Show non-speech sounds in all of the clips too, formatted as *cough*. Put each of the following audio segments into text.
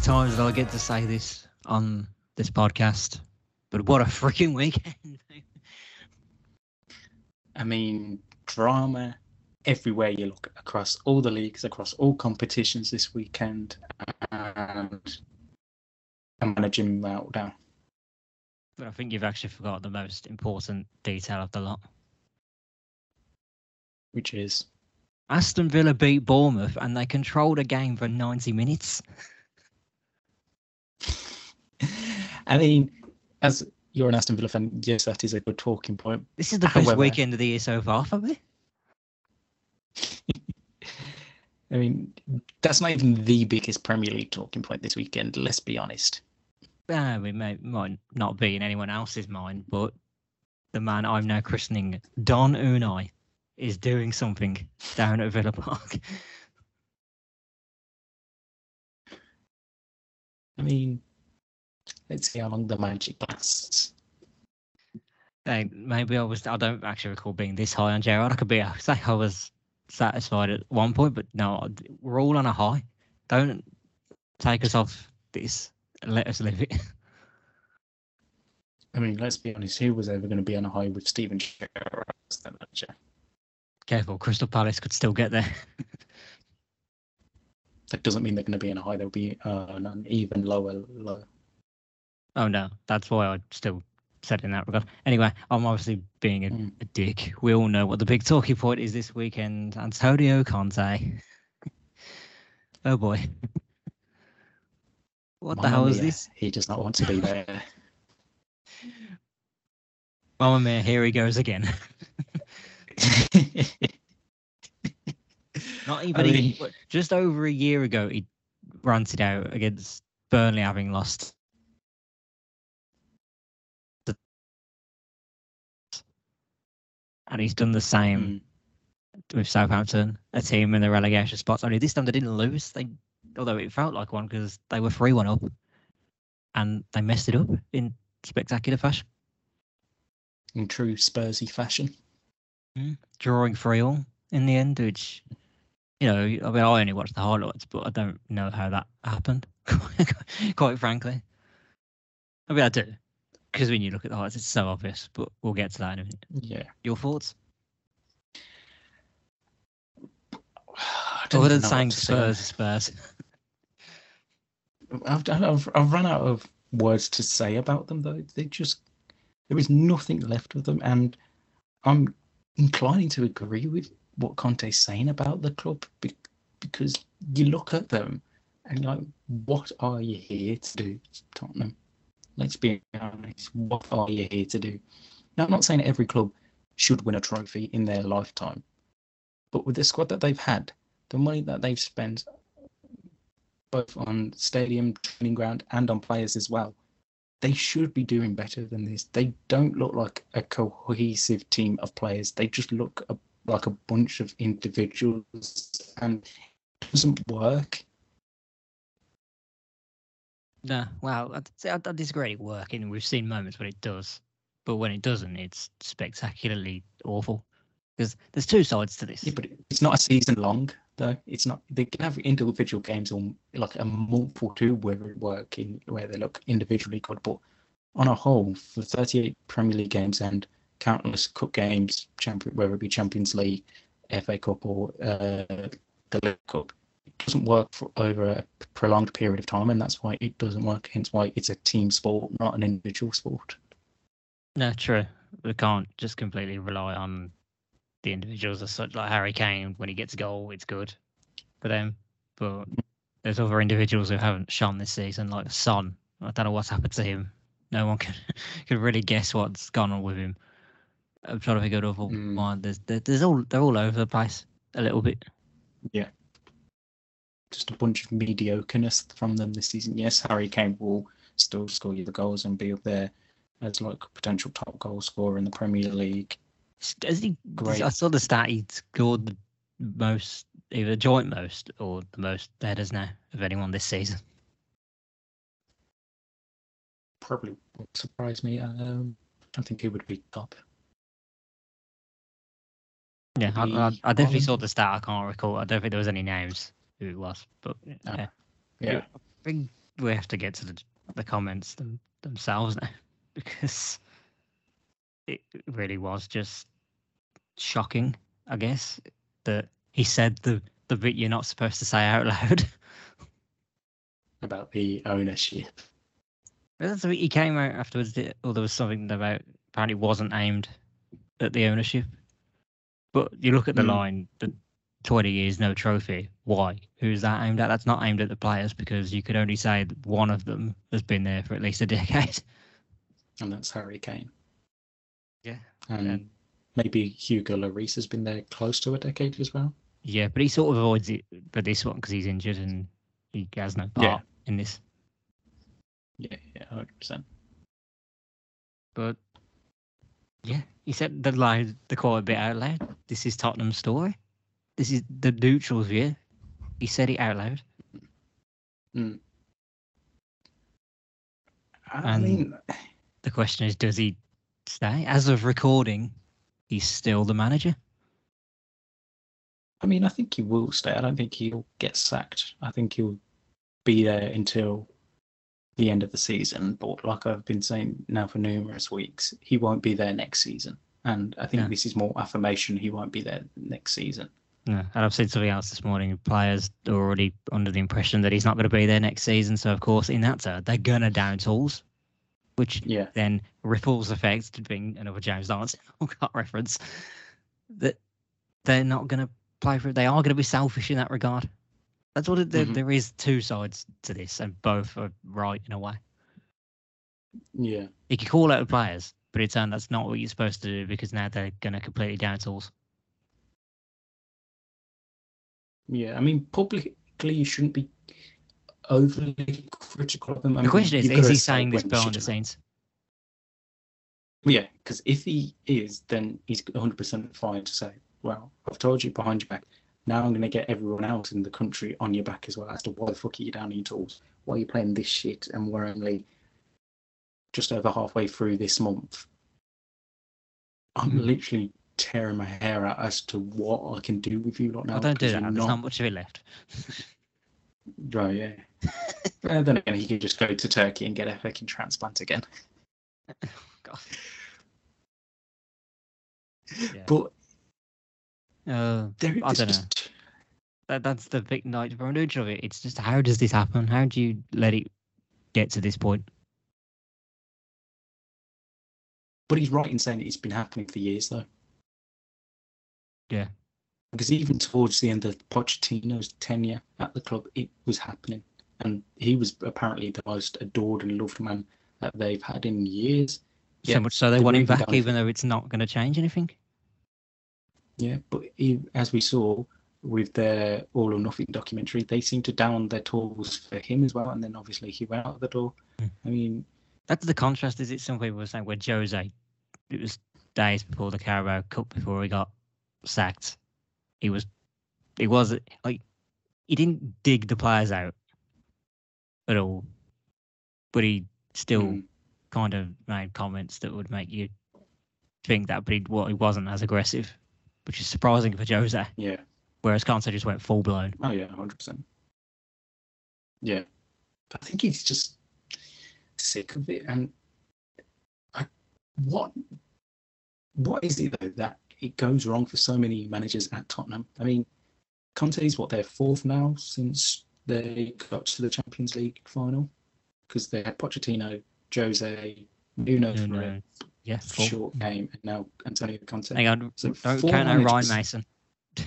many times that I get to say this on this podcast, but what a freaking weekend! *laughs* I mean, drama everywhere you look across all the leagues, across all competitions this weekend, and a managing meltdown. But I think you've actually forgot the most important detail of the lot. Which is Aston Villa beat Bournemouth and they controlled a game for 90 minutes. *laughs* I mean, as you're an Aston Villa fan, yes, that is a good talking point. This is the best weekend of the year so far for me. *laughs* I mean, that's not even the biggest Premier League talking point this weekend, let's be honest. Uh, it may, might not be in anyone else's mind, but the man I'm now christening Don Unai is doing something down at Villa Park. *laughs* I mean, let's see how long the magic lasts. Maybe I was. I don't actually recall being this high on Gerrard. I could be. I say I was satisfied at one point, but no, we're all on a high. Don't take us off this. Let us live it. *laughs* I mean, let's be honest, who was ever going to be on a high with Steven Gerrard as their manager? Careful, Crystal Palace could still get there. *laughs* That doesn't mean they're going to be in a high, they'll be uh, an even lower low. Oh no, that's why I still said in that regard. Anyway, I'm obviously being a, Mm. a dick. We all know what the big talking point is this weekend. Antonio Conte. oh boy. What the hell is mia, this? He does not want to be *laughs* there. Mamma mia, here he goes again. *laughs* Not even a- mean- just over a year ago, he ranted out against Burnley having lost. the- And he's done the same Mm. with Southampton, a team in the relegation spots. Only this time they didn't lose. They, although it felt like one because they were three one up, and they messed it up in spectacular fashion, In true Spursy fashion. drawing three all in the end. Which, you know, I mean, I only watched the highlights, but I don't know how that happened. *laughs* Quite frankly, I mean, I do because when you look at the highlights, it's so obvious. But we'll get to that in a minute. Yeah. Your thoughts? I Other than saying Spurs. Spurs. *laughs* I've, I've, I've run out of words to say about them though. They just there is nothing left of them, and I'm inclining to agree with what Conte's saying about the club because you look at them and like, what are you here to do, Tottenham? Let's be honest. What are you here to do? Now, I'm not saying every club should win a trophy in their lifetime, but with the squad that they've had, the money that they've spent both on stadium, training ground, and on players as well. They should be doing better than this. They don't look like a cohesive team of players. They just look a, like a bunch of individuals, and it doesn't work. No, well, I'd, say I, I disagree. It working. We've seen moments when it does, but when it doesn't, it's spectacularly awful. Because there's two sides to this. Yeah, but it's not a season long though. It's not. They can have individual games or like a month or two where it work in where they look individually good, but on a whole, for 38 Premier League games and countless cup games, champion whether it be Champions League, FA Cup, or uh, the League Cup, it doesn't work for over a prolonged period of time, and that's why it doesn't work. Hence, why it's a team sport, not an individual sport. No, true. We can't just completely rely on the individuals as such. Like Harry Kane, when he gets a goal, it's good for them. But there's other individuals who haven't shone this season, like Son. I don't know what's happened to him. No one *laughs* can can really guess what's gone on with him. I'm trying to figure out other Mm. one. There's there's all they're all over the place a little bit. Yeah, just a bunch of mediocreness from them this season. Yes, Harry Kane will still score you the goals and be up there as like a potential top goal scorer in the Premier League. Has he? Great. I saw the stat. He scored the most, either joint most or the most headers now of anyone this season. Probably would surprise me. Um, I think he would be top. Yeah, I, I, I definitely saw the stat. I can't recall. I don't think there was any names who it was, but Ah, yeah. Yeah, I think we have to get to the the comments them, themselves now *laughs* because it really was just shocking. I guess that he said the the bit you're not supposed to say out loud. *laughs* about the ownership. That's what he came out afterwards, or there was something about apparently wasn't aimed at the ownership. But you look at the Hmm. line, the 20 years no trophy. Why? Who's that aimed at? That's not aimed at the players because you could only say that one of them has been there for at least a *laughs* decade. And that's Harry Kane. Yeah. And And maybe Hugo Lloris has been there close to a decade as well. yeah, but he sort of avoids it for this one because he's injured and he has no part Yeah. in this. Yeah, yeah, hundred percent. But yeah, he said the line, the quote a bit out loud. This is Tottenham's story. This is the neutral's view. He said it out loud. Hmm. I And- mean, The question is, does he stay? As of recording, he's still the manager. I mean, I think he will stay. I don't think he'll get sacked. I think he'll be there until the end of the season. But like I've been saying now for numerous weeks, he won't be there next season. And I think Yeah. this is more affirmation he won't be there next season. Yeah, and I've seen something else this morning. Players are already under the impression that he's not going to be there next season. So, of course, in that they're going to down tools, which Yeah. then ripples effects to being another James Dance *laughs* reference. That they're not going to play for it. They are going to be selfish in that regard. That's what it, there, Mhm. there is two sides to this, and both are right in a way. Yeah. You could call out the players, but it turns that's not what you're supposed to do because now they're going to completely down tools. Yeah. I mean, publicly, you shouldn't be overly critical of him. I The mean, question is, is he saying this behind the scenes? Yeah, because if he is, then he's 100% fine to say, well, I've told you behind your back. Now I'm going to get everyone else in the country on your back as well as to why the fuck are you down in tools? Why are you playing this shit? And we're only just over halfway through this month. I'm Mhm. literally tearing my hair out as to what I can do with you lot now. Oh, don't do that. you're There's not- not much of it left. *laughs* Right, yeah. *laughs* and then again, he could just go to Turkey and get a fucking transplant again. *laughs* God. Yeah. But Uh, there I dunno. that, that's the big night of it. It's just how does this happen? How do you let it get to this point? But he's right in saying it's been happening for years, though. Yeah. Because even towards the end of Pochettino's tenure at the club, it was happening. And he was apparently the most adored and loved man that they've had in years. So Yeah, much so they they want him back, even though it's not going to change anything. Yeah, but as we saw with their All or Nothing documentary, they seemed to down their tools for him as well. And then obviously he went out the door. Hmm. I mean, That's the contrast, is it? Some people were saying where Jose, it was days before the Carabao Cup before he got sacked. He was, he was like, he didn't dig the players out at all, but he still mm, kind of made comments that would make you think that, but he, well, he wasn't as aggressive, which is surprising for Jose. yeah. Whereas Conte just went full blown. Oh yeah, hundred percent. Yeah, I think he's just sick of it. And I, what what is it though that it goes wrong for so many managers at Tottenham? I mean, Conte's what their fourth now since they got to the Champions League final because they had Pochettino, Jose, Nuno No, for no. a Yes, full. short game, and now Antonio Conte. Hang on, So don't count out Ryan. Mason. *laughs*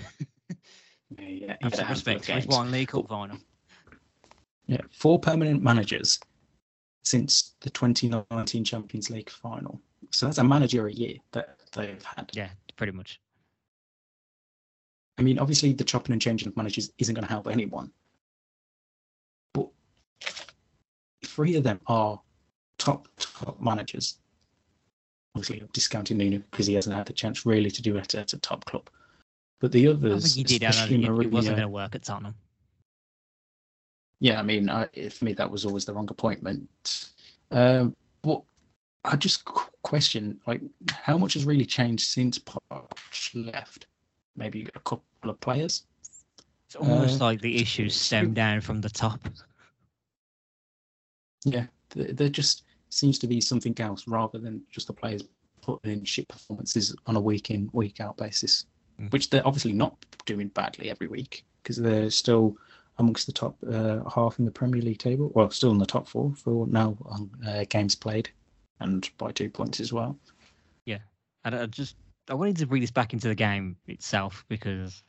Yeah, yeah, Have some respect games. one League Cup final. Yeah, four permanent managers since the 2019 Champions League final. So that's a manager a year that they've had. Yeah, pretty much. I mean, obviously, the chopping and changing of managers isn't going to help anyone. But three of them are top, top managers. Obviously, I'm discounting Nuno because he hasn't had the chance really to do it at a top club. But the I others, think he did. I especially it, it wasn't going to work at Tottenham. Yeah, I mean, I, for me, that was always the wrong appointment. Um, but I just question, like, how much has really changed since Poch left? Maybe a couple of players. It's almost Uh, like the issues stem down from the top. Yeah, they're just seems to be something else rather than just the players putting in shit performances on a week in, week out basis, Mm. which they're obviously not doing badly every week because they're still amongst the top uh, half in the Premier League table. Well, still in the top four for now on uh, games played and by two points as well. Yeah. And I just I wanted to bring this back into the game itself because,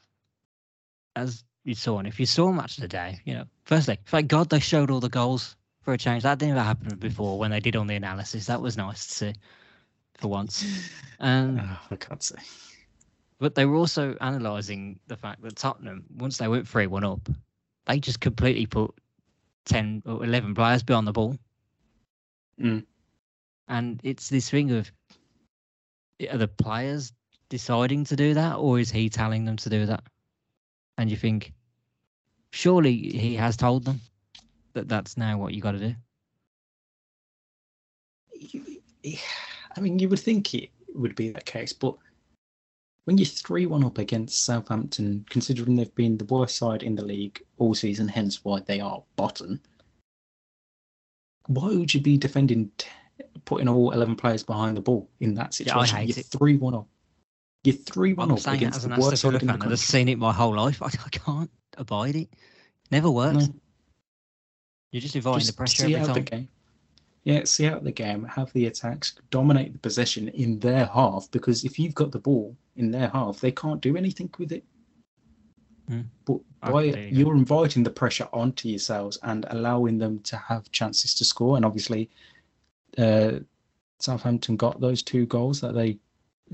as you saw, and if you saw match today, you know, firstly, thank God they showed all the goals for a change. That didn't happen before when they did on the analysis. That was nice to see for once. And *laughs* Oh, for God's sake. but they were also analysing the fact that Tottenham, once they went three one up, they just completely put ten or eleven players behind the ball. Mm. And it's this thing of are the players deciding to do that or is he telling them to do that? And you think, surely he has told them that that's now what you got to do. You- I mean, you would think it would be that case, but when you're 3 1 up against Southampton, considering they've been the worst side in the league all season, hence why they are bottom, why would you be defending, t- putting all 11 players behind the ball in that Yeah, situation? hate you're 3 1 up. You're 3 1 up against the worst side in the country. I've seen it my whole life. I, *laughs* I can't abide it. Never works. No. You're just inviting Just the pressure see every out time. the game. Yeah, see out the game, have the attacks, dominate the possession in their half, because if you've got the ball in their half, they can't do anything with it. Hmm. But I by completely you're inviting the pressure onto yourselves and allowing them to have chances to score, and obviously, uh, Southampton got those two goals that they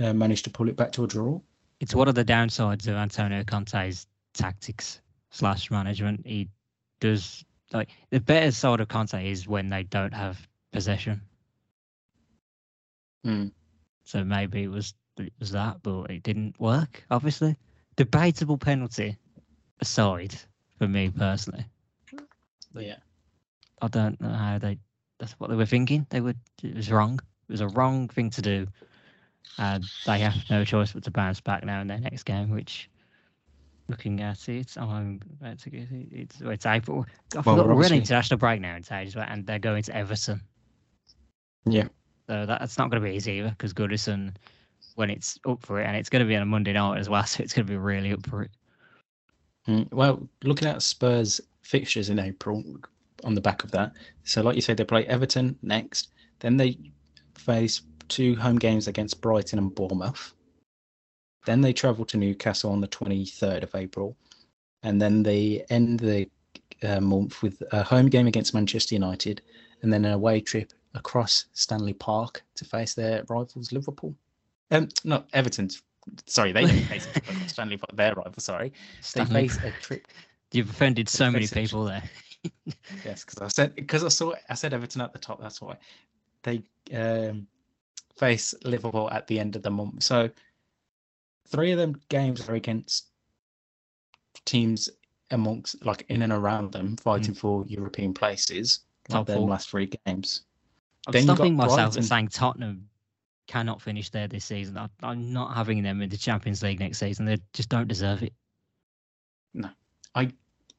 uh, managed to pull it back to a draw. It's one of the downsides of Antonio Conte's tactics slash management. He does like the better side of Conte is when they don't have possession. Hmm. So maybe it was it was that, but it didn't work. Obviously, debatable penalty aside, for me personally, But yeah, I don't know how they. That's what they were thinking. They would. It was wrong. It was a wrong thing to do. And they have no choice but to bounce back now in their next game, which. Looking at it, I'm about to get it. It's, it's April. I Well, we're we're, in obviously- international break now in and they're going to Everton. yeah. So that's not going to be easy either because Goodison, when it's up for it, and it's going to be on a Monday night as well, *laughs* so it's going to be really up for it. Mm, Well, looking at Spurs fixtures in April, on the back of that, so like you said, they play Everton next. Then they face two home games against Brighton and Bournemouth. Then they travel to Newcastle on the 23rd of April, and then they end the uh, month with a home game against Manchester United, and then an away trip across Stanley Park to face their rivals Liverpool. Um, no, Everton. Sorry, they don't face *laughs* Stanley Park. Their rival. Sorry, they Stanley, face a trip you've offended so many people there. Yes, because I said because I saw I said Everton at the top. That's why they um, face Liverpool at the end of the month. So three of them games are against teams amongst like in and around them mm. fighting for European places. Like four. last three games. I'm Then stopping myself Brighton. saying Tottenham cannot finish there this season. I, I'm not having them in the Champions League next season. They just don't deserve it. No, I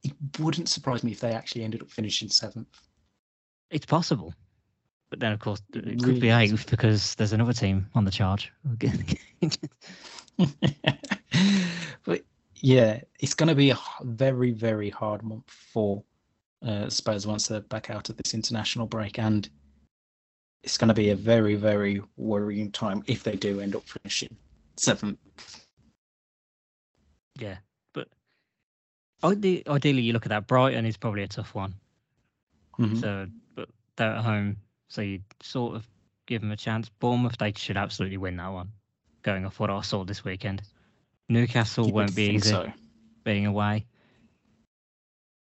it wouldn't surprise me if they actually ended up finishing seventh. It's possible. But then, of course, it could be eighth because there's another team on the charge. *laughs* but yeah, it's going to be a very, very hard month for uh, Spurs once they're back out of this international break, and it's going to be a very, very worrying time if they do end up finishing seventh. yeah. But ide- ideally, you look at that. Brighton is probably a tough one. Mhm. So, but they're at home, so you sort of give them a chance. Bournemouth, they should absolutely win that one. Going off what I saw this weekend, Newcastle You won't be easy so. being away.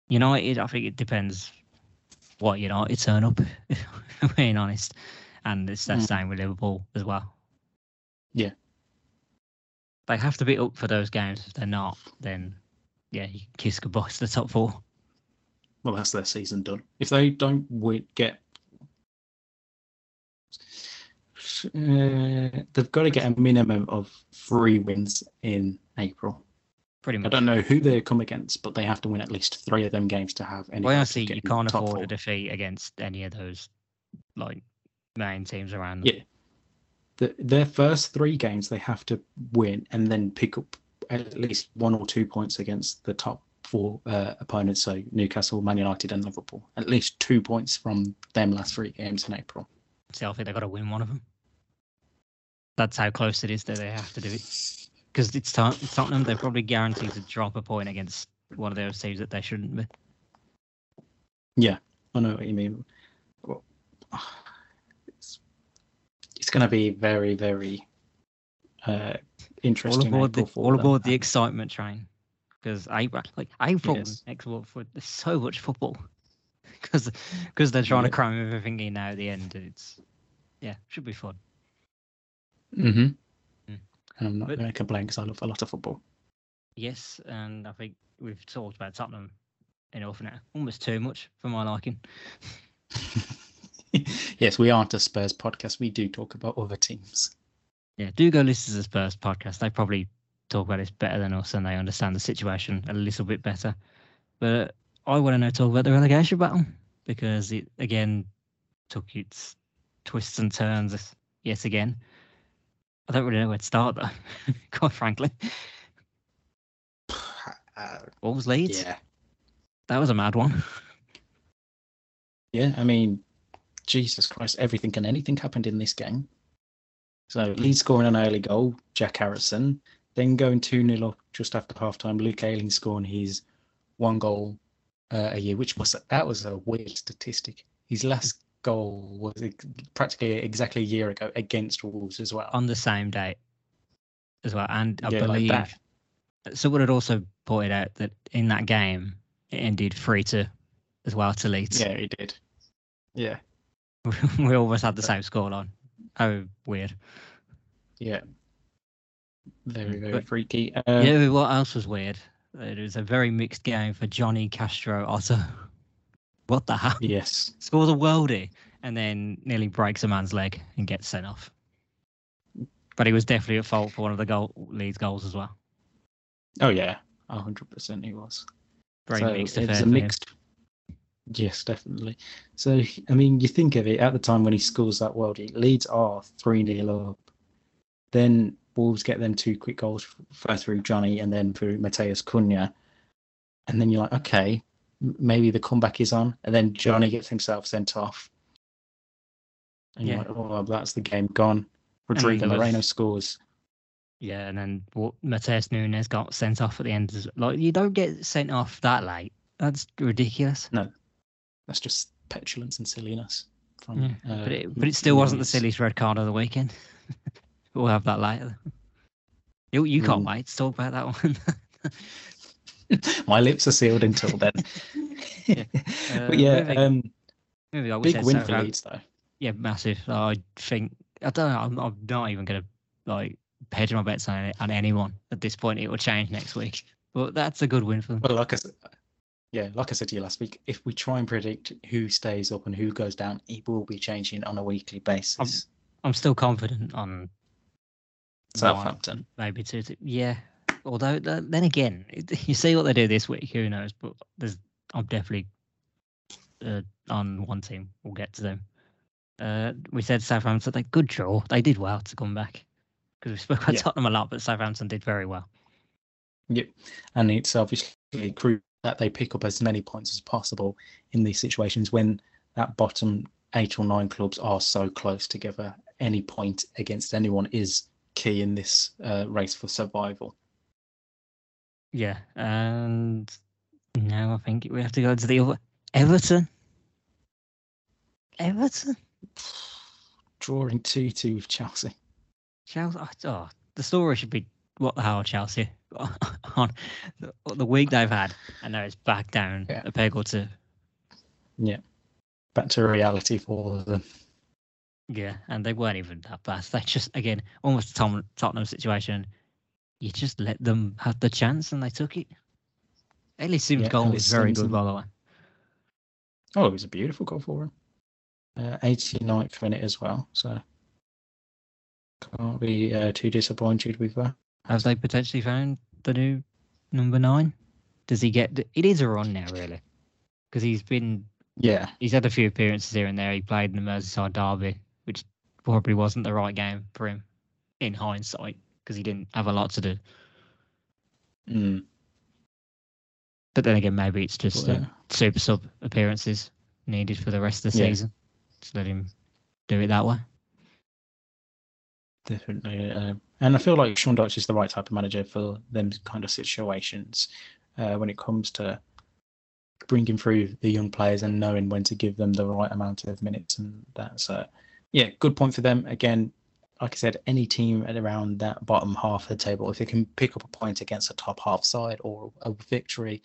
United, I think it depends what United turn up. *laughs* Being honest, and it's the Mm. same with Liverpool as well. Yeah. they have to be up for those games. If they're not, then yeah, you kiss goodbye to the top four. Well, that's their season done. If they don't win, get. Uh, they've got to get a minimum of three wins in April. Pretty much. I don't know who they come against, but they have to win at least three of them games to have any. Well, honestly, you can't afford four. a defeat against any of those like main teams around them. Yeah. The, their first three games they have to win and then pick up at least one or two points against the top four uh, opponents, so Newcastle, Man United, and Liverpool. At least two points from them last three games in April. So I think they've got to win one of them. That's how close it is that they have to do it. Because it's Tot- Tottenham, they're probably guaranteed to drop a point against one of those teams that they shouldn't be. Yeah, I know what you mean. Well, it's it's going to be very, very uh, All interesting. aboard the all aboard the excitement train. Because April, like April Yes. next month, for- there's so much football. *laughs* Because because they're trying Yeah. to cram everything in now at the end. It's yeah, should be fun. Mm-hmm. Mm. And I'm not going to complain because I love a lot of football. Yes, and I think we've talked about Tottenham enough now. Almost too much for my liking. *laughs* yes, we aren't a Spurs podcast. We do talk about other teams. Yeah, do go listen to the Spurs podcast. They probably talk about this better than us and they understand the situation a little bit better. But I want to know talk about the relegation battle because it again took its twists and turns yet again. I don't really know where to start though, *laughs* quite frankly. *sighs* Uh, What was Leeds? yeah, That was a mad one. yeah. I mean, Jesus Christ, everything and anything happened in this game. So Leeds scoring an early goal, Jack Harrison, then going two 0 up just after half time. Luke Ayling scoring his one goal uh, a year, which was that was a weird statistic. His last goal was practically exactly a year ago against Wolves as well. on the same date as well. And I Yeah, believe that. someone had also pointed out that in that game it ended three to as well to Leeds. Yeah, he did. Yeah, *laughs* we almost had the same scoreline. Oh, weird. yeah. Very, very but- freaky. You um, know what else was weird? It was a very mixed game for Jonny Castro Otto. What the hell? Yes. Scores a worldie and then nearly breaks a man's leg and gets sent off. But he was definitely at fault for one of the goal Leeds goals as well. Oh yeah, hundred percent he was. Very so mixed it affair. was a him. mixed. Yes, definitely. So I mean, you think of it at the time when he scores that worldie, Leeds are three 0 up. Then Wolves get them two quick goals first through Jonny and then through Matheus Cunha, and then you're like, okay, maybe the comeback is on, and then Jonny gets himself sent off, and Yeah. you're like, oh, that's the game gone. Rodrigo was- Moreno scores. Yeah, and then what Matheus Nunes got sent off at the end. as- Like you don't get sent off that late. That's ridiculous. No, that's just petulance and silliness. From, Yeah, uh, but it but it still wasn't the silliest red card of the weekend. *laughs* we'll have that later. You you can't Mm. wait to talk about that one. *laughs* *laughs* My lips are sealed until then. *laughs* Yeah. *laughs* but Uh, yeah, moving- um, Maybe I big win for Leeds though. Yeah, massive. I think I don't know. I'm, I'm not even gonna like hedge my bets on on anyone at this point. It will change next week, but that's a good win for them. Well, like I said, yeah, like I said to you last week, if we try and predict who stays up and who goes down, it will be changing on a weekly basis. I'm still confident on Southampton. maybe two. two yeah. Although then again, *laughs* you see what they do this week. Who knows? But there's, I'm definitely uh, on one team. We'll get to them. Uh, we said Southampton. They good draw. They did well to come back because we spoke about Yeah. Tottenham a lot, but Southampton did very well. Yep, and it's obviously crucial that they pick up as many points as possible in these situations when that bottom eight or nine clubs are so close together. Any point against anyone is key in this uh, race for survival. Yeah, and now I think we have to go to the other Everton. Everton. Drawing two two with Chelsea. Chelsea. Oh, the story should be what the hell, Chelsea? *laughs* on the, the week they've had, and now it's back down Yeah. a peg or two. Yeah, Back to reality for them. Yeah, and they weren't even that bad. They just again almost a Tom, Tottenham situation. You just let them have the chance, and they took it. Ellis Sims' Yeah, goal Ellis was very Sims good, by the way. Oh, it was a beautiful goal for him. Uh, 89th minute as well, so can't be uh, too disappointed with that. Have they potentially found the new number nine? Does he get? It is a run now, really, because he's been Yeah. he's had a few appearances here and there. He played in the Merseyside derby, which probably wasn't the right game for him in hindsight because he didn't have a lot to do. Mm. But then again, maybe it's just But, uh, super sub appearances needed for the rest of the Yeah. season. Just let him do it that way. Definitely. Uh, and I feel like Sean Dyche is the right type of manager for them kind of situations uh, when it comes to bringing through the young players and knowing when to give them the right amount of minutes. And that's, uh, yeah, good point for them. Again, like I said, any team at around that bottom half of the table, if they can pick up a point against a top half side or a victory,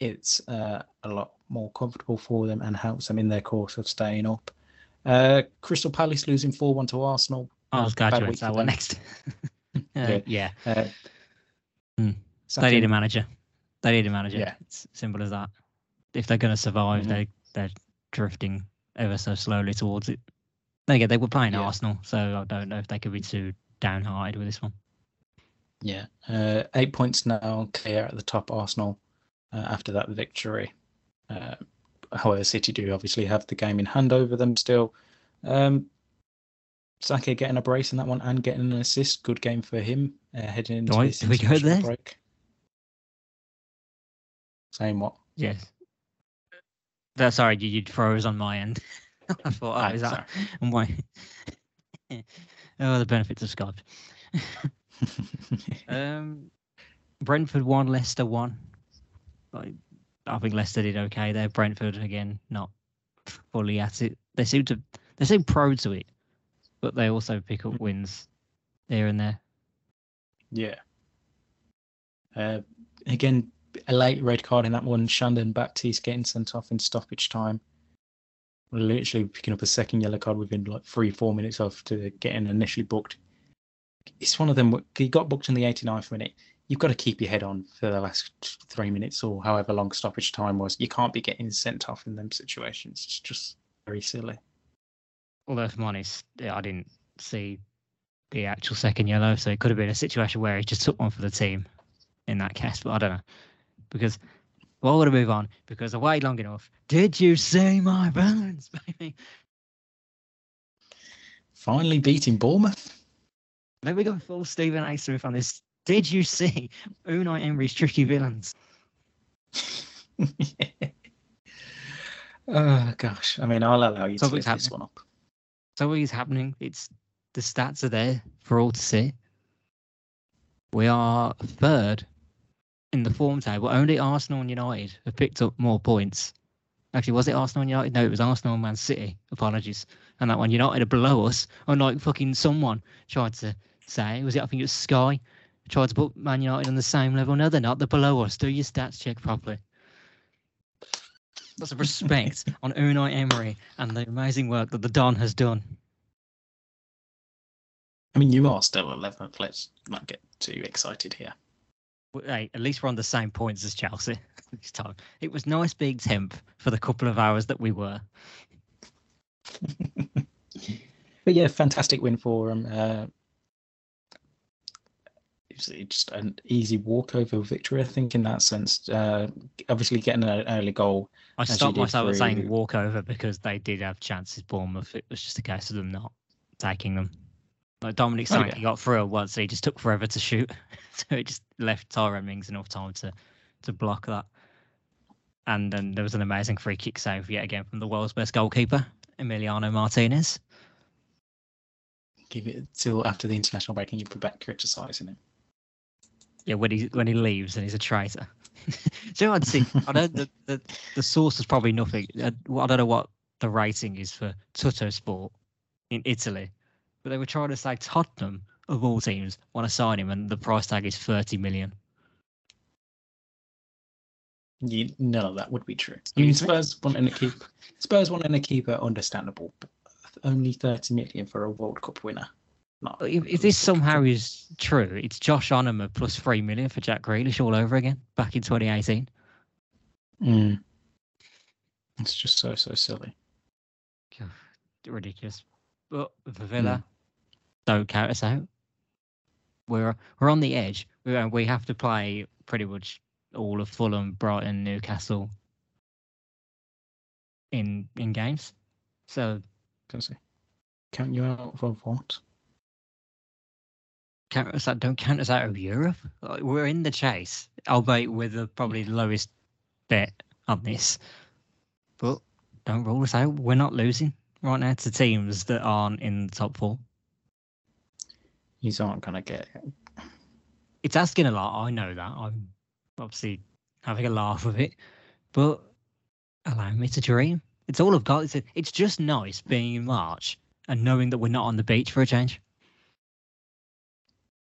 it's uh, a lot more comfortable for them and helps them in their course of staying up. Uh, Crystal Palace losing 4 1 to Arsenal. I was glad you went to for that one next. *laughs* uh, Yeah. yeah, Uh, so they need a manager. They need a manager. Yeah. It's simple as that. If they're going to survive, Mhm. they they're drifting ever so slowly towards it. Then again, they were playing Yeah. Arsenal, so I don't know if they could be too downhearted with this one. Yeah, uh, eight points now, clear at the top. Arsenal uh, after that victory. Uh, however, City do obviously have the game in hand over them still. Um, Saka getting a brace in that one and getting an assist. Good game for him uh, heading into Right, this do we go there? break. Saying what? Yes. That, sorry, you, you froze on my end. *laughs* I thought, oh, Ah, is that on my? *laughs* *laughs* oh, the benefits of Skype. Um, Brentford won, Leicester won. I, I think Leicester did okay there. Brentford again, not fully at it. They seem to they seem pro to it, but they also pick up wins here and there. Yeah. Uh, again, a late red card in that one. Shandon Baptiste getting sent off in stoppage time. Literally picking up a second yellow card within like three, four minutes after getting initially booked. It's one of them. He got booked in the 89th minute. You've got to keep your head on for the last three minutes or however long stoppage time was. You can't be getting sent off in them situations. It's just very silly. Although, if I'm honest, I didn't see the actual second yellow, so it could have been a situation where he just took one for the team in that case. But I don't know because. Well, I want to move on because I waited long enough. Did you see my balance, *laughs* baby? Finally beating Bournemouth. Let me go full Stephen A. Smith on this. Did you see Unai Emery's tricky villains? *laughs* oh gosh. I mean, I'll allow you to lift this one up. So what is happening? It's the stats are there for all to see. We are third in the form table. Only Arsenal and United have picked up more points. Actually, was it Arsenal and United? No, it was Arsenal and Man City. Apologies. And that one, United are below us. Unlike fucking someone tried to say, was it? I think it was Sky tried to put Man United on the same level. No, they're not. They're below us. Do your stats check properly. Lots of respect *laughs* on Unai Emery and the amazing work that the Don has done. I mean, you are still 11th. Let's not get too excited here. Hey, at least we're on the same points as Chelsea *laughs* this time. It was nice being temp for the couple of hours that we were. *laughs* But yeah, fantastic win for them. Uh, it was just an easy walkover victory, I think, in that sense. Uh, obviously, getting an early goal. I stopped myself at saying walkover because they did have chances. Bournemouth. It was just a case of them not taking them. Like Dominic Oh, Sankey yeah. got through it once, so he just took forever to shoot, *laughs* so it just left Tyrone Mings enough time to to block that. And then there was an amazing free kick save yet again from the world's best goalkeeper, Emiliano Martinez. Give it till after the international break and you be back criticising him. Yeah, when he when he leaves and he's a traitor. so I'd see. I know the, the the source is probably nothing. I, I don't know what the rating is for Tuttosport in Italy, but they were trying to say Tottenham of all teams want to sign him, and the price tag is thirty million. You, none of that would be true. I mean, me? Spurs wanting to keep Spurs wanting to keep it understandable. But only 30 million for a World Cup winner. Not If, if this somehow is true, it's Josh Onomah plus three million for Jack Grealish all over again back in 2018. Mm. It's just so so silly. Ridiculous. But for Villa, don't count us out. we're we're on the edge. We uh, we have to play pretty much all of Fulham, Brighton, Newcastle in in games. So Can I say? Count you out for what? count us out, don't count us out of Europe. Like, we're in the chase, albeit with the probably the lowest bet on this. But don't rule us out. We're not losing right now to teams that aren't in the top four. You aren't gonna get it. It's asking a lot. I know that. I'm obviously having a laugh of it, but allow me to dream. It's all I've got. It's, it's just nice being in March and knowing that we're not on the beach for a change.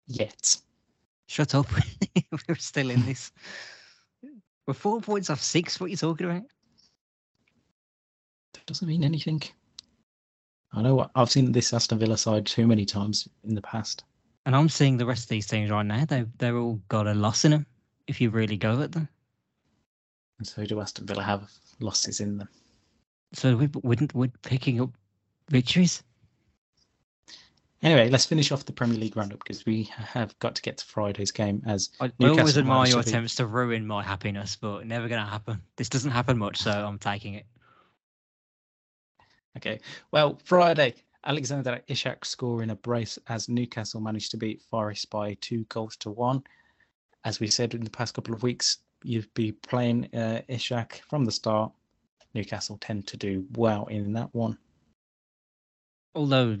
yet. Shut up. *laughs* we're still in this. We're four points off six. What are you talking about? That doesn't mean anything. I know what I've seen this Aston Villa side too many times in the past. And I'm seeing the rest of these teams right now. They they're all got a loss in them. If you really go at them, And so do Aston Villa have losses in them. so we wouldn't we're picking up victories. Anyway, let's finish off the Premier League roundup because we have got to get to Friday's game as I, Newcastle always admire your attempts to ruin my happiness, but never going to happen. This doesn't happen much, so I'm taking it. Okay. Well, Friday, Alexander Isak scoring a brace as Newcastle managed to beat Forest by two goals to one. As we said in the past couple of weeks, you'd be playing uh, Ishak from the start. Newcastle tend to do well in that one. Although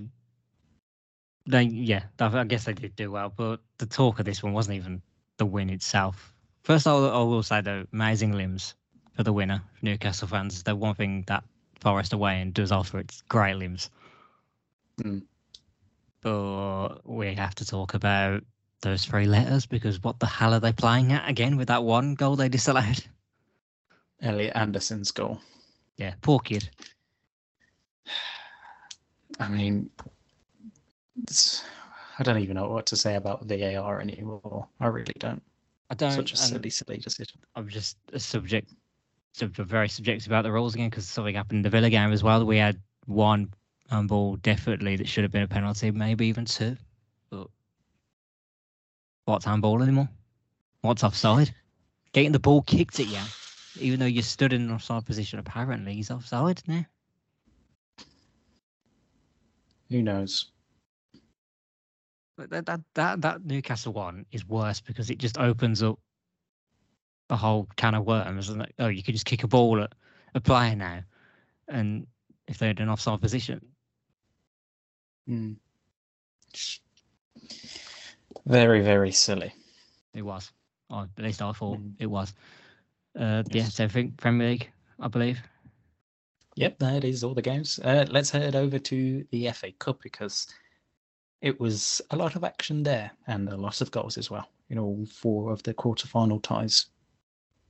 they, yeah, I guess they did do well, but the talk of this one wasn't even the win itself. First, I will say though, amazing limbs for the winner, Newcastle fans. The one thing that Forest away and does offer it's great limbs. Mm. But we have to talk about those three letters because what the hell are they playing at again with that one goal they disallowed? Elliot Anderson's goal. Yeah, poor kid. *sighs* I mean, I don't even know what to say about the VAR anymore. I really don't. I don't. Such a silly, silly decision. I'm just a subject, sub- very subjective about the rules again because something happened in the Villa game as well. We had one ball definitely that should have been a penalty, maybe even two. But what's handball anymore? What's offside? Getting the ball kicked at you, even though you stood in an offside position. Apparently, he's offside now. Who knows? But that that that, that Newcastle one is worse because it just opens up a whole can of worms. And like, oh, you could just kick a ball at a player now, and if they're in an offside position, Mm. Very, very silly. it was. Or at least I thought Mm. it was. Uh, yeah, Yes. so I think Premier League, I believe. Yep, that is all the games. Uh, let's head over to the FA Cup because it was a lot of action there and a lot of goals as well in all four of the quarter-final ties.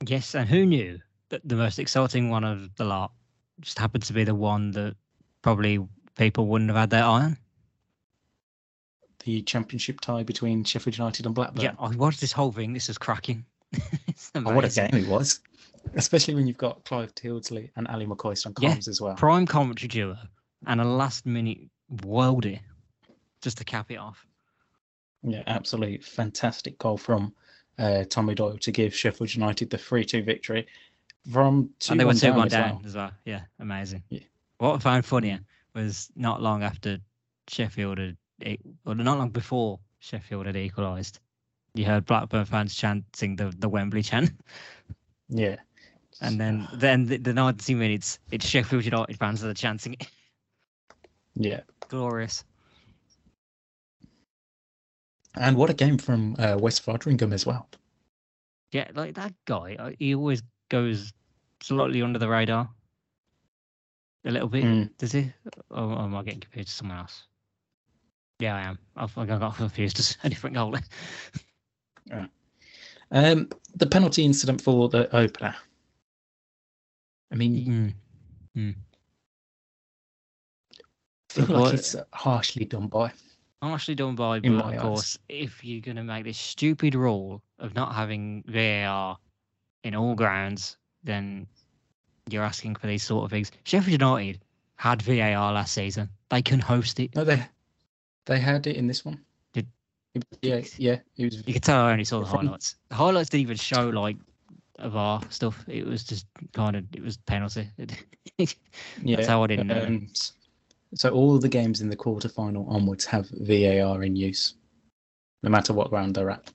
Yes, and who knew that the most exciting one of the lot just happened to be the one that probably people wouldn't have had their eye on. The championship tie between Sheffield United and Blackburn. Yeah, I watched this whole thing. This is cracking. *laughs* Oh, what a game it was. Especially when you've got Clive Tildesley and Ally McCoist on Yeah, as well. prime commentary duo and a last minute worldie just to cap it off. Yeah, absolutely fantastic goal from uh, Tommy Doyle to give Sheffield United the 3 2 victory from 2 and they were two down one as down as well. Yeah, amazing. Yeah. What I found funnier was not long after Sheffield had, or not long before Sheffield had equalised, you heard Blackburn fans chanting the, the Wembley chant, Yeah. and then then the, the 90 minutes, it's Sheffield United fans that are chanting it. Yeah. Glorious. And what a game from uh, Wes Foderingham as well. Yeah, like that guy, uh, he always goes slightly under the radar. A little bit. Mm. Does he? Or am I getting compared to someone else? Yeah, I am. I think I got confused *laughs* as a different goalie. Um, the penalty incident for the opener. I mean, Mm. I feel like it's harshly done by. Harshly done by, but of course, if you're going to make this stupid rule of not having VAR in all grounds, then you're asking for these sort of things. Sheffield United had VAR last season. They can host it. No, they they had it in this one. Did- Yeah, yeah. It was. You could tell I only saw the highlights. The highlights didn't even show like of our stuff. It was just kind of it was penalty. *laughs* Yeah, how I didn't know. um, so all the games in the quarterfinal onwards have VAR in use, no matter what round they're at.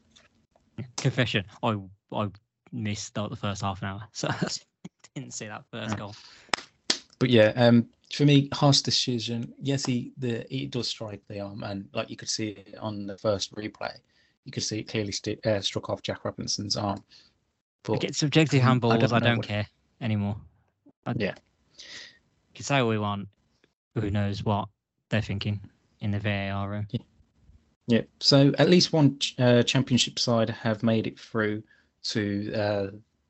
Confession: I I missed the first half an hour, *laughs* so I didn't see that first Yeah. goal. But yeah, um, for me, Haas' decision. Yes, he the he does strike the arm, and like you could see it on the first replay, you could see it clearly sti uh, struck off Jack Robinson's arm. But Get subjective handballs. I don't, know what- care anymore. I, Yeah. You can say what we want. Who knows what they're thinking in the VAR room? Yeah, so at least one uh, championship side have made it through to uh,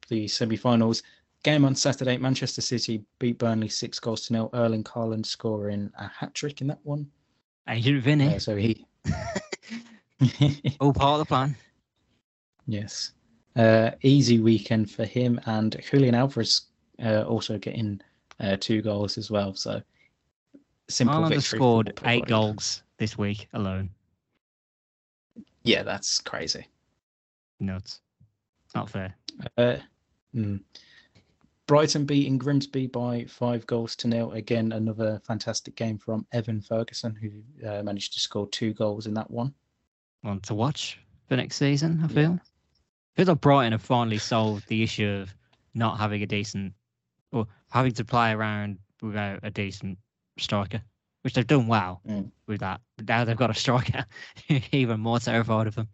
the semi-finals. Game on Saturday, Manchester City beat Burnley six goals to nil. Erling Haaland scoring a hat trick in that one. Agent Vinny, Uh, so he, *laughs* all part of the plan. yes, uh, easy weekend for him, and Julian Alvarez uh, also getting uh, two goals as well. So simple Haaland victory. scored eight goals this week alone. Yeah, that's crazy. Nuts. Not fair. Uh, mm. Brighton beating Grimsby by five goals to nil. Again, another fantastic game from Evan Ferguson, who uh, managed to score two goals in that one. One to watch for next season. I Yeah. feel. feels like Brighton have finally solved the issue of not having a decent or having to play around without a decent striker, which they've done well Mm. with that. But now they've got a striker, *laughs* even more terrified of them.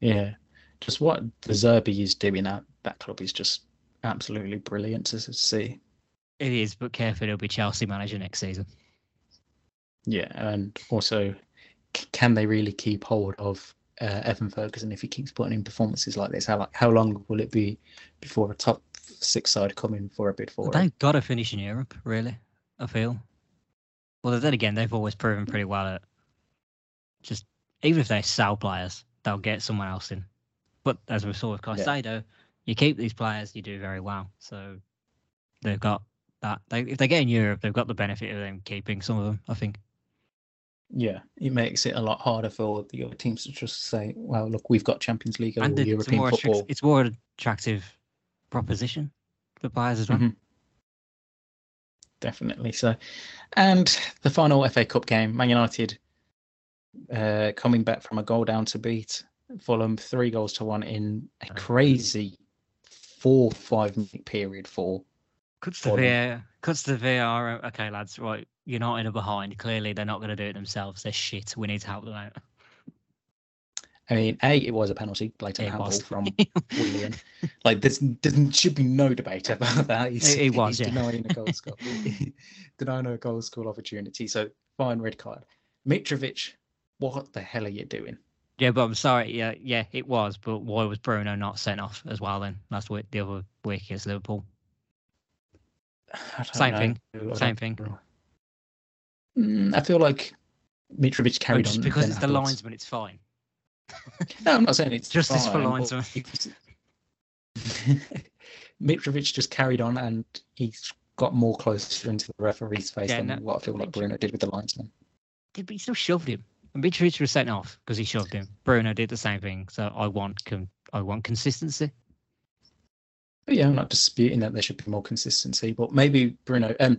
Yeah, just what De Zerbi is doing at that club is just absolutely brilliant to see. It is, but careful, he'll be Chelsea manager next season. Yeah, and also, can they really keep hold of uh, Evan Ferguson if he keeps putting in performances like this? How like, how long will it be before a top six side come in for a bid for him? They've got to finish in Europe, really. I feel. Well, then again, they've always proven pretty well at just even if they sell players, they'll get someone else in. But as we saw with Yeah. You keep these players, you do very well. So they've got that. They, if they get in Europe, they've got the benefit of them keeping some of them. I think. Yeah, it makes it a lot harder for the other teams to just say, "Well, look, we've got Champions League and it's European attract- football." it's more attractive proposition for players as well. Mhm. Definitely so. And the final FA Cup game, Man United uh, coming back from a goal down to beat Fulham three goals to one in a crazy four five minute period for Cuts the Fulham. VR. Cuts the VR. Okay, lads. Right, United are behind. Clearly, they're not going to do it themselves. They're shit. We need to help them out. I mean, A, it was a penalty, blatant handball was. from *laughs* Willian. Like, there's, there should be no debate about that. He's, It- it was, yeah. denying a goal score, *laughs* denying a goal score opportunity. So, fine, red card. Mitrovic, what the hell are you doing? Yeah, but I'm sorry. Yeah, yeah, it was. But why was Bruno not sent off as well then last week? The other week against Liverpool. *sighs* Same know. thing, Same thing. Mm, I feel like Mitrovic Oh, carried just on. because it's the linesman, it's fine. No, I'm not saying it's Justice for fine, but linesman. *laughs* Mitrovic just carried on and he's got more closer into the referee's face Yeah, than no, what I feel like Bruno did with the linesman. Did but he still shoved him? And Mitrovic was sent off because he shoved him. Bruno did the same thing. So I want con- I want consistency. But yeah, I'm not disputing that there should be more consistency, but maybe Bruno, um,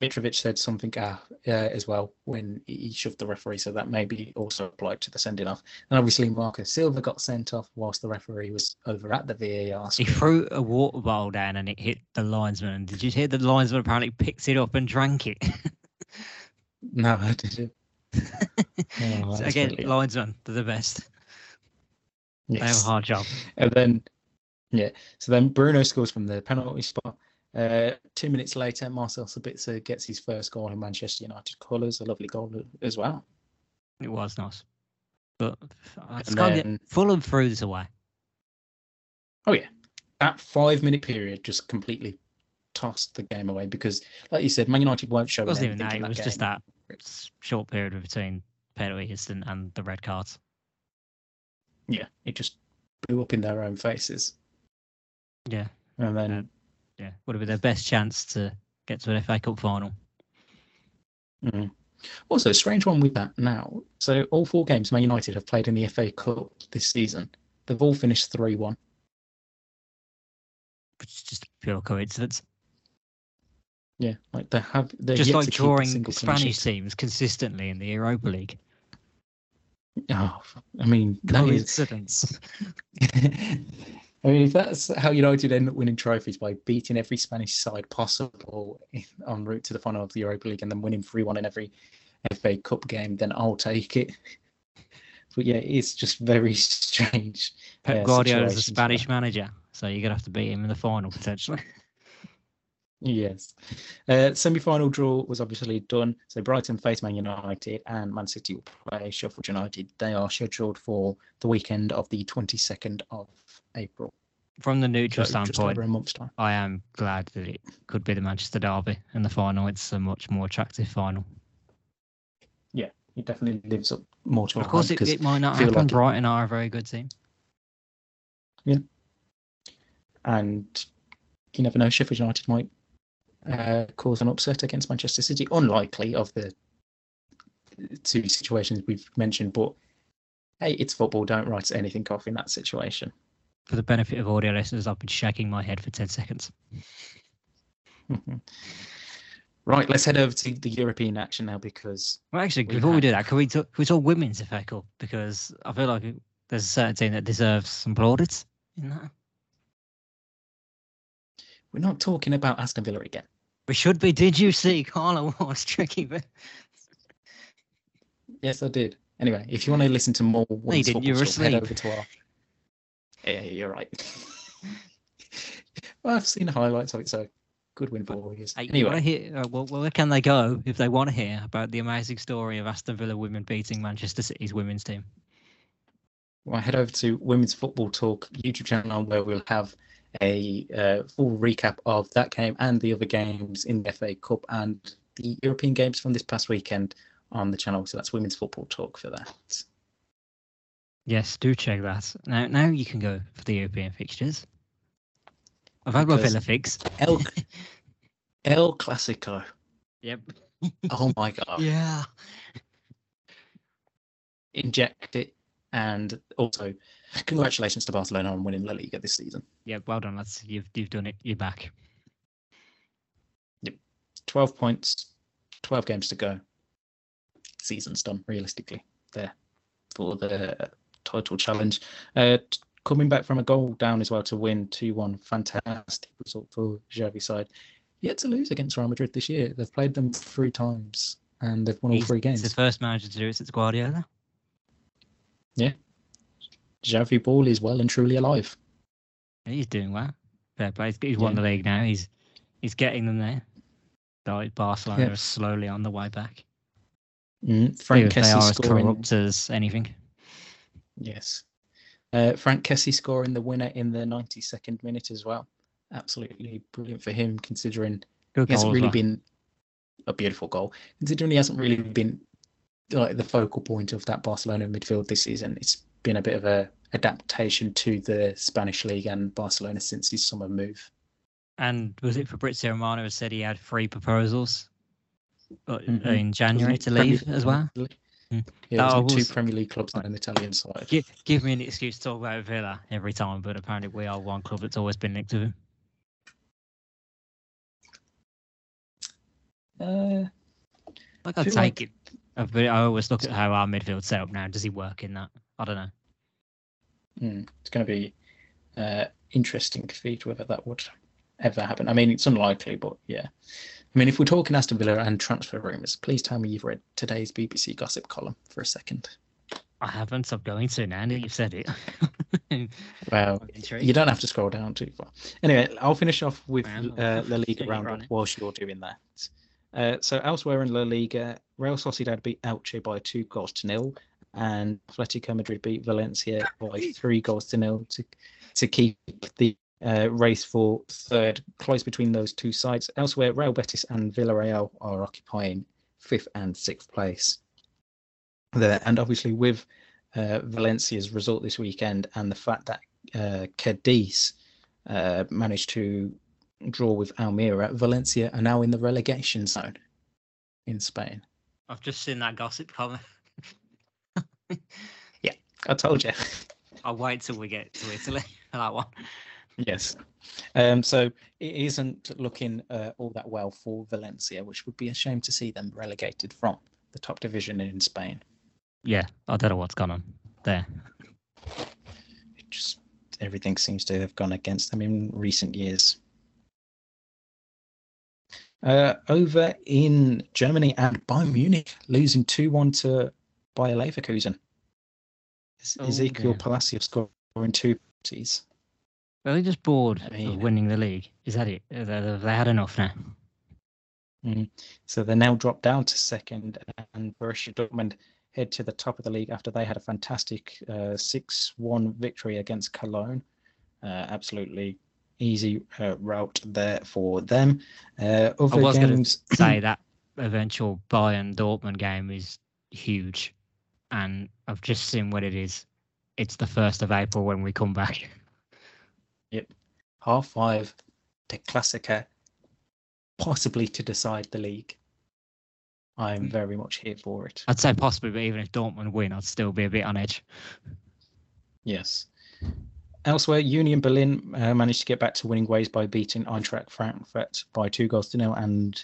Mitrovic said something uh, uh, as well when he shoved the referee, so that maybe also applied to the sending off. And obviously, Marco Silva got sent off whilst the referee was over at the VAR. He threw a water bottle down and it hit the linesman. And did you hear the linesman apparently picked it up and drank it? *laughs* No, I didn't. *laughs* Oh, So again, brilliant. linesmen, they're the best. They have a hard job. And then, yeah, so then Bruno scores from the penalty spot. Uh, two minutes later, Marcel Sabitzer gets his first goal in Manchester United colours, a lovely goal as well. It was nice. But I just can't then- get Fulham threw this away. Oh yeah, that five minute period just completely tossed the game away because, like you said, Man United won't show It wasn't even that. It was just that short period between penalties and, and the red cards. Yeah, it just blew up in their own faces, Yeah. and then Uh, Yeah. Would have been their best chance to get to an FA Cup final. mm. Also, a strange one with that now. So all four games Man United have played in the FA Cup this season. They've all finished three one. Which is just pure coincidence. Yeah, like they have. They're just yet like drawing Spanish teams consistently in the Europa League. Oh, I mean, that is. *laughs* *laughs* I mean, if that's how United end up winning trophies by beating every Spanish side possible en route to the final of the Europa League and then winning 3 1 in every FA Cup game, then I'll take it. *laughs* But yeah, it's just very *laughs* strange. Pep uh, is a Spanish manager, so you're gonna have to beat him in the final potentially. *laughs* Yes. Uh, Semi final draw was obviously done. So Brighton face Man United and Man City will play Sheffield United. They are scheduled for the weekend of the 22nd of April. From the neutral So standpoint, a month's time. I am glad that it could be the Manchester Derby in the final. It's a much more attractive final. Yeah, it definitely lives up more to Of course, it, it might not happen. like Brighton are a very good team. Yeah, and you never know, Sheffield United might uh, cause an upset against Manchester City. Unlikely of the two situations we've mentioned, but hey, it's football. Don't write anything off in that situation. For the benefit of audio listeners, I've been shaking my head for 10 seconds. *laughs* right, let's head over to the European action now because Well, actually, We before we do that, can we talk, can we talk women's Cup? Because I feel like there's a certain team that deserves some plaudits in that. we're not talking about Aston Villa again. We should be. Did you see *laughs* Carla Ward's tricky bit? Yes, I did. Anyway, if you want to listen to more women's didn't, you were stuff, head over to our. Yeah, you're right. *laughs* well, I've seen the highlights of it, so good win for Warriors. Hey, Anyway, hear, uh, well, well, where can they go if they want to hear about the amazing story of Aston Villa women beating Manchester City's women's team? well, head over to Women's Football Talk YouTube channel where we'll have a uh, full recap of that game and the other games in the FA Cup and the European games from this past weekend on the channel. So that's Women's Football Talk for that. Yes, do check that. Now, now you can go for the European fixtures. I've had my Villa fix. El, *laughs* El Clasico. Yep. Oh my *laughs* God. Yeah. Inject it. And also, congratulations to Barcelona on winning La Liga this season. Yeah, Well done, lads. You've you've done it. You're back. Yep. 12 points, 12 games to go. Season's done, realistically, there for the title challenge. Uh, coming back from a goal down as well to win 2 1. Fantastic result for Xavi side. Yet to lose against Real Madrid this year. They've played them three times and they've won all He's- three He's the first manager to do it since Guardiola. Yeah. Xavi Ball is well and truly alive. He's doing well. Fair play. He's- He's won the league now. He's he's getting them there. Like Barcelona Yeah. are slowly on the way back. Mm, Frank Kessie are as corrupt as anything. Yes. Uh, Frank Kessie scoring the winner in the 92nd minute as well. Absolutely brilliant for him, considering Good he hasn't goal really well. been a beautiful goal. Considering he hasn't really been like the focal point of that Barcelona midfield this season, it's been a bit of a adaptation to the Spanish league and Barcelona since his summer move. And was it Fabrizio Romano who said he had three proposals uh, Mhm. in January to leave as well? League-. Yeah, That it was in was- two Premier League clubs now an Italian side. Give, give me an excuse to talk about Villa every time, but apparently we are one club that's always been linked to him. Uh, Like I'd feel take like- it. But I always look at how our midfield set up now. Does he work in that? I don't know. Mm, it's going to be uh, interesting to see whether that would ever happen. I mean, it's unlikely, but yeah. I mean, if we're talking Aston Villa and transfer rumours, please tell me you've read today's BBC gossip column for a second. I haven't. I'm going to now that you've said it. *laughs* Well, you don't have to scroll down too far. Anyway, I'll finish off with uh, *laughs* La Liga roundup whilst you're doing that. Uh, so elsewhere in La Liga, Real Sociedad beat Elche by two goals to nil, and Atletico Madrid beat Valencia by three goals to nil to to keep the uh, race for third close between those two sides. Elsewhere, Real Betis and Villarreal are occupying fifth and sixth place there, and obviously with uh, Valencia's result this weekend and the fact that uh, Cadiz uh, managed to draw with Almeria, Valencia are now in the relegation zone in Spain. I've just seen that gossip comment. *laughs* Yeah, I told you. I'll wait till we get to Italy for *laughs* that one. Yes. Um, so it isn't looking uh, all that well for Valencia, which would be a shame to see them relegated from the top division in Spain. Yeah, I don't know what's gone on there. It just everything seems to have gone against them in recent years. Uh, over in Germany and Bayern Munich losing 2 1 to Bayer Leverkusen. Oh, Exequiel. Palacios scoring two penalties. Are they just bored I of winning the league? Is that it? Have they, had enough now? So they're now dropped down to second, and Borussia Dortmund head to the top of the league after they had a fantastic uh, 6-1 victory against Cologne. Uh, absolutely easy uh, route there for them. Uh, I other was going games, to say *clears throat* that eventual Bayern Dortmund game is huge, and I've just seen what it is. It's the first of April when we come back. *laughs* half five, to Klassiker, possibly to decide the league. I'm Mm. very much here for it. I'd say possibly, but even if Dortmund win, I'd still be a bit on edge. Yes. Elsewhere, Union Berlin uh, managed to get back to winning ways by beating Eintracht Frankfurt by two goals to nil and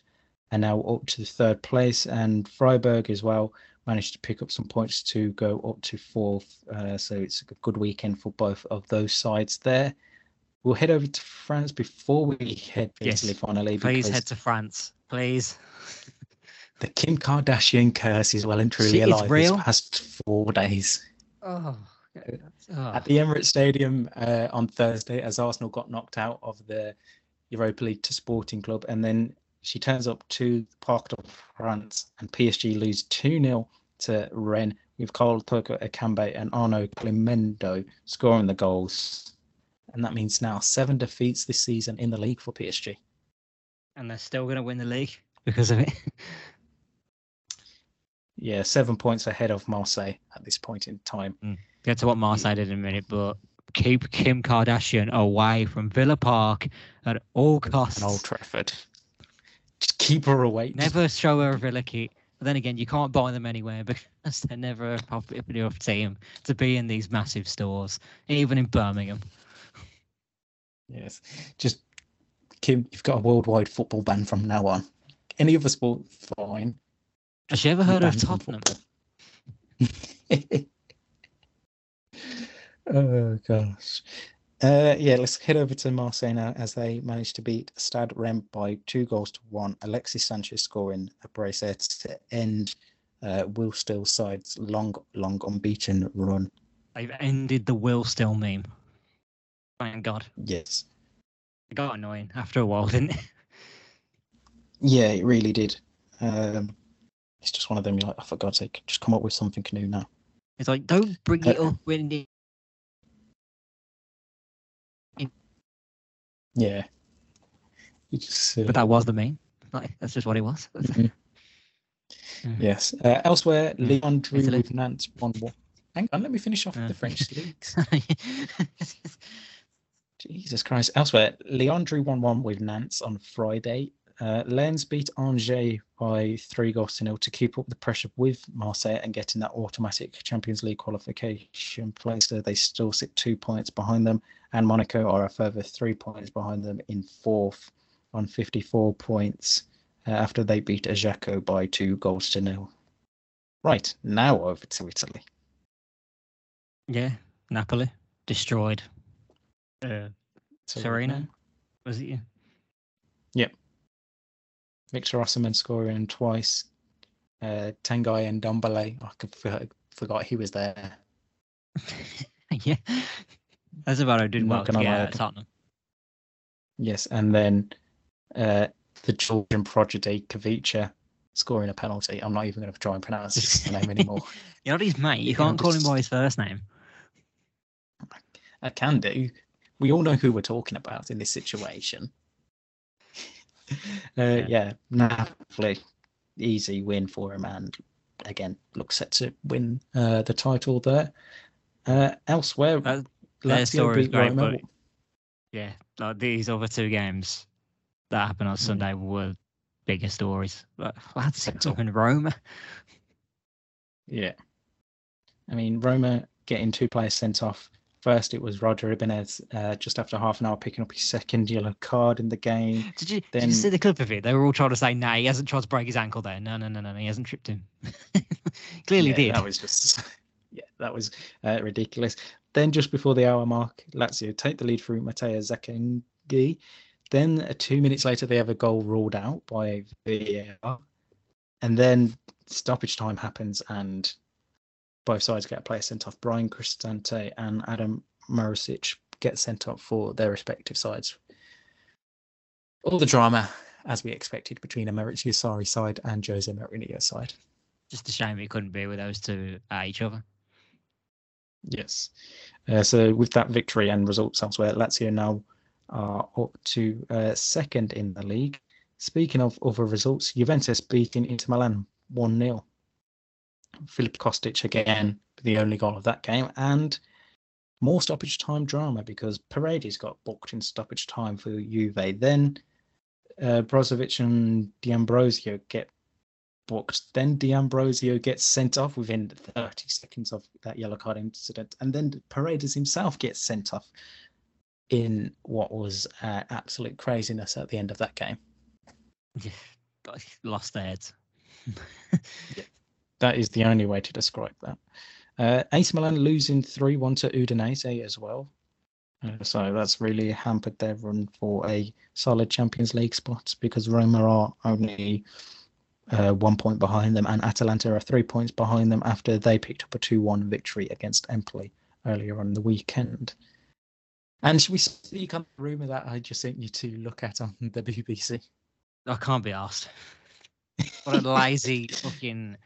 are now up to the third place. And Freiburg as well managed to pick up some points to go up to fourth. Uh, so it's a good weekend for both of those sides there. We'll head over to France before we head to Yes. Italy finally. Please head to France, please. *laughs* the Kim Kardashian curse is well and truly it's alive real. these past four days. Oh, at the Emirates Stadium uh, on Thursday as Arsenal got knocked out of the Europa League to Sporting Club. And then she turns up to the Parc de France and PSG lose 2 0 to Rennes with Karl Toko Ekambi and Arnaud Kalimuendo scoring the goals. And that means now seven defeats this season in the league for PSG. and they're still going to win the league because of it. *laughs* Yeah, seven points ahead of Marseille at this point in time. Mm. Get to what Marseille did in a minute, but keep Kim Kardashian away from Villa Park at all costs. And Old Trafford. Just keep her away. Never show her a Villa kit. But then again, you can't buy them anywhere *laughs* because they're never a popular enough team to be in these massive stores, even in Birmingham. Yes. Just Kim, you've got a worldwide football ban from now on. Any other sport, fine. Has she ever heard of Tottenham? *laughs* oh gosh. Uh, yeah, let's head over to Marseille now as they managed to beat Stade Rennes by two goals to one. Alexis Sanchez scoring a bracelet to end uh, Will Still side's long, long unbeaten run. They've ended the Will Still meme. Thank God. Yes. It got annoying after a while, didn't it? Yeah, it really did. Um, it's just one of them. You're like, oh, for God's sake, just come up with something new now. It's like, don't bring it Uh, up when it Yeah. You just, uh, But that was the main. Like, that's just what it was. *laughs* Mhm. yes. Uh, elsewhere, Mm, Lyon Drew with Nantes one more. Hang on, let me finish off Uh. the French *laughs* leagues. *laughs* Jesus Christ. Elsewhere, Lyon drew 1 1 with Nantes on Friday. Uh, Lens beat Angers by three goals to nil to keep up the pressure with Marseille and getting that automatic Champions League qualification place. So they still sit two points behind them, and Monaco are a further three points behind them in fourth on 54 points uh, after they beat Ajaccio by two goals to nil. Right, now over to Italy. yeah, Napoli destroyed. Uh, Serena? was it you? Yep. Victor Osimhen scoring twice. Uh, Tanguy Ndombele. I could forgot, forgot he was there. *laughs* yeah. That's about how I did well to get out of Tottenham. Yes, and then uh, the Georgian prodigy Kavicha scoring a penalty. I'm not even going to try and pronounce his *laughs* name anymore. You're not his mate. You Yeah, can't call him by his first name. I can do. We all know who we're talking about in this situation. *laughs* uh, yeah, Napoli, easy win for him, and again, looks set to win uh, the title there. Uh, elsewhere, Lazio story is beat great, Roma. but yeah, like these other two games that happened on Mm. Sunday were bigger stories. But Lazio and Roma. Yeah. I mean, Roma getting two players sent off. First, it was Roger Ibanez uh, just after half an hour picking up his second yellow card in the game. Did you, did you see the clip of it? They were all trying to say, "No, he hasn't tried to break his ankle there. No, no, no, no, he hasn't tripped him." *laughs* Clearly yeah, did. That was just, *laughs* yeah, that was uh, ridiculous. Then, just before the hour mark, Lazio take the lead through Matteo Zaccagni. Then, uh, two minutes later, they have a goal ruled out by VAR. And then stoppage time happens, and both sides get a player sent off. Bryan Cristante and Adam Marušić get sent off for their respective sides. All the drama, as we expected, between a Maurizio side and Jose Mourinho side. Just a shame it couldn't be with those two at each other. Yes. Uh, so with that victory and results elsewhere, Lazio now are up to uh, second in the league. Speaking of other results, Juventus beating Inter Milan 1 0. Filip Kostic again, the only goal of that game, and more stoppage time drama because Paredes got booked in stoppage time for Juve. Then uh, Brozovic and D'Ambrosio get booked. Then D'Ambrosio gets sent off within 30 seconds of that yellow card incident, and then Paredes himself gets sent off in what was uh, absolute craziness at the end of that game. *laughs* Yeah, Lost their heads. That is the only way to describe that. Uh, AC Milan losing 3 1 to Udinese as well. Uh, so that's really hampered their run for a solid Champions League spot because Roma are only uh, one point behind them and Atalanta are three points behind them after they picked up a 2 1 victory against Empoli earlier on the weekend. And should we speak on the rumour that I just sent you to look at on the BBC? I can't be asked. What a lazy *laughs* fucking.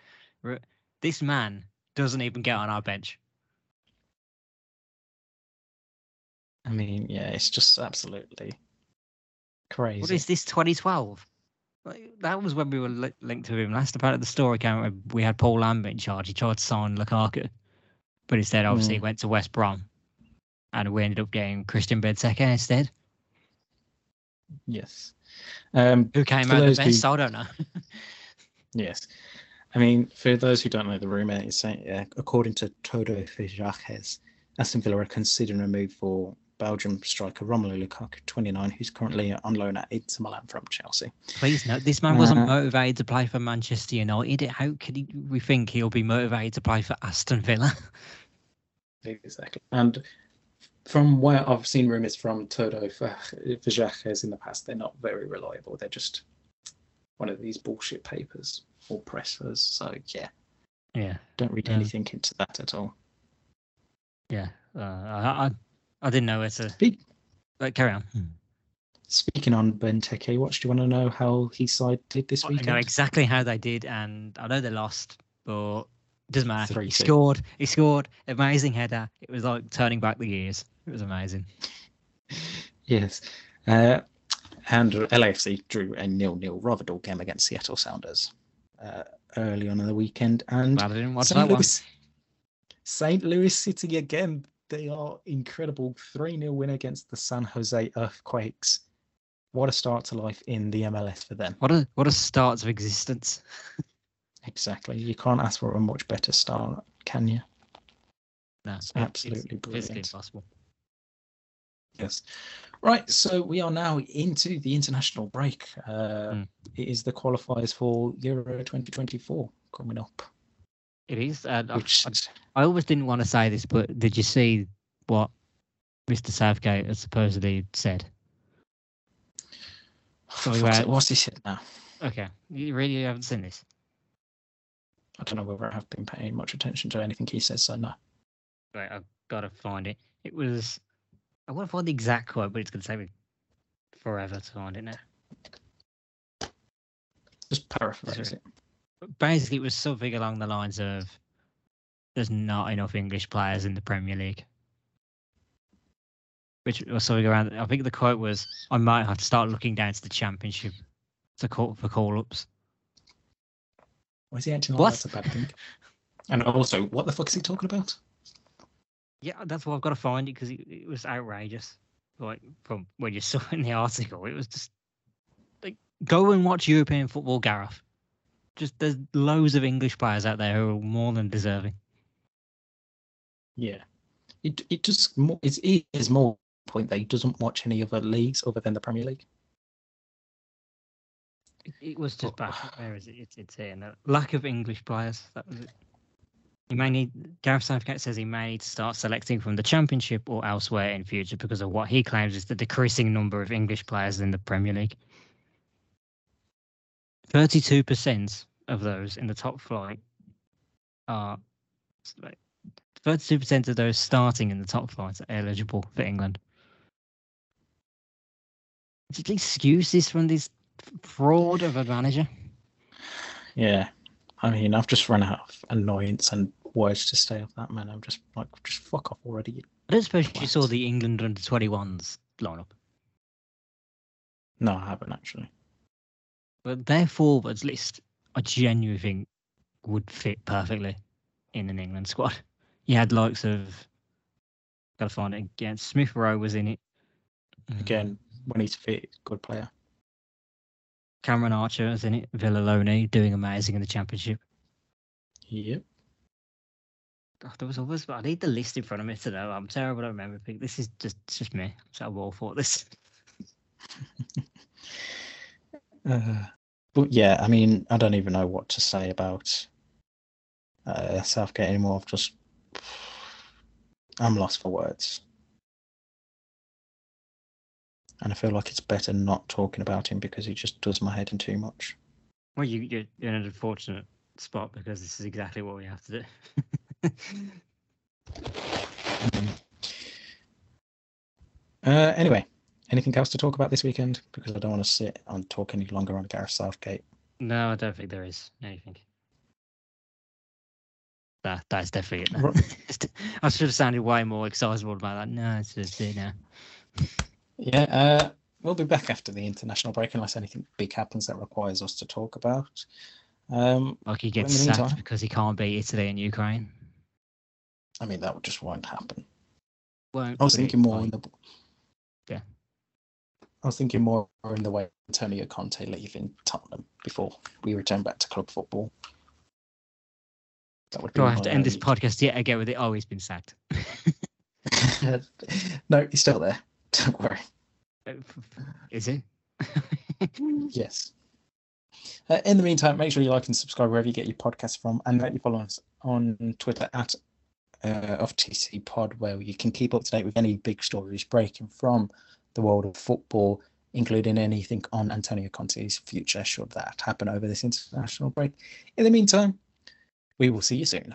This man doesn't even get on our bench. I mean, yeah, it's just absolutely crazy. What is this 2012? Like, that was when we were li- linked to him last. About the story came out, we had Paul Lambert in charge. He tried to sign Lukaku, but instead, obviously, he Mm. went to West Brom, and we ended up getting Christian Benteke instead. Yes. Um, Who came out the those who- I don't know. *laughs* yes. I mean, for those who don't know the rumour, it's saying, uh, according to Todo Fichajes, Aston Villa are considering a move for Belgium striker Romelu Lukaku, 29, who's currently on loan at Inter Milan from Chelsea. Please note, this man wasn't Uh, motivated to play for Manchester United. How could he, we think he'll be motivated to play for Aston Villa? *laughs* Exactly. And from where I've seen rumours from Todo Fichajes in the past, they're not very reliable. They're just one of these bullshit papers or pressers. So, yeah, yeah, don't read Yeah. anything into that at all. yeah. Uh, I, I, I didn't know where to. Speak, Like, carry on. Speaking on Ben Benteke, what do you want to know how his side did this I weekend? I know exactly how they did, and I know they lost, but it doesn't matter. Three He two. scored. He scored. Amazing header. It was like turning back the years. It was amazing. *laughs* Yes. Uh, and LAFC drew a nil-nil Rotherham game against Seattle Sounders uh, early on in the weekend. And Glad I didn't watch St. that one. Louis, St. Louis City again. They are incredible. 3 0 win against the San Jose Earthquakes. What a start to life in the MLS for them. What a what a start of existence. *laughs* Exactly. You can't ask for a much better start, can you? No, It's absolutely physically brilliant. impossible. Yes. Right. So we are now into the international break. Uh, Mm. It is the qualifiers for Euro 2024 coming up. It is. I- Which I, I always didn't want to say this, but did you see what Mr. Southgate has supposedly said? for we fuck's were- sake, what's he said now? Okay, you really haven't seen this. I don't know whether I've been paying much attention to anything he says. So no. Right, I've got to find it. It was. I want to find the exact quote, but it's going to take me forever to find it now. Just paraphrase it. Basically, it was something along the lines of there's not enough English players in the Premier League. Which was something around. I think the quote was, "I might have to start looking down to the Championship to call for call ups." Why is he acting What? like that's a bad thing? And also, what the fuck is he talking about? Yeah, that's why I've got to find it because it, it was outrageous. Like from when you *laughs* saw in the article, it was just like Go and watch European football, Gareth. Just there's loads of English players out there who are more than deserving. Yeah, it it just more it's it is more point that he doesn't watch any other leagues other than the Premier League. It, it was just bad. Where is it? It's, it's here. No, lack of English players. That was it. He may need. Gareth Southgate says he may need to start selecting from the Championship or elsewhere in future because of what he claims is the decreasing number of English players in the Premier League. Thirty-two percent of those in the top flight are. Thirty-two percent of those starting in the top flight are eligible for England. Excuses from this fraud of a manager. Yeah, I mean, I've just run out of annoyance and words to stay off that man. I'm just like, just fuck off already. I don't suppose you saw the England under 21s lineup. No, I haven't actually. But their forwards list, I genuinely think, would fit perfectly in an England squad. *laughs* You had likes of, gotta find it again. Smith Rowe was in it. Again, um, when he's fit, good player. Cameron Archer was in it. Villalone doing amazing in the championship. Yep. Oh, there was others, but I need the list in front of me to know. I'm terrible at remembering. This is just it's just me. So I will for this. *laughs* Uh, but yeah, I mean, I don't even know what to say about uh, Southgate anymore. I've just, I'm lost for words. And I feel like it's better not talking about him because he just does my head in too much. Well, you, you're in an unfortunate spot because this is exactly what we have to do. *laughs* *laughs* Uh, anyway, anything else to talk about this weekend? Because I don't want to sit and talk any longer on Gareth Southgate. no, I don't think there is anything. That that's definitely it. *laughs* I should have sounded way more excitable about that. No, it's just it now. Yeah, uh, we'll be back after the international break unless anything big happens that requires us to talk about. Um, Like he gets sacked because he can't beat Italy and Ukraine. I mean, that just won't happen. Won't, I was thinking more in the. Yeah. I was thinking more in the way of Antonio Conte leaving Tottenham before we return back to club football. That would be. Do I have to end this podcast yet again with it? Oh, he's been sacked. *laughs* no, he's still there. *laughs* Don't worry. Is he? *laughs* Yes. Uh, in the meantime, make sure you like and subscribe wherever you get your podcasts from, and that you follow us on Twitter at uh, Off TC Pod, where you can keep up to date with any big stories breaking from the world of football, including anything on Antonio Conte's future, should that happen over this international break. In the meantime, we will see you soon.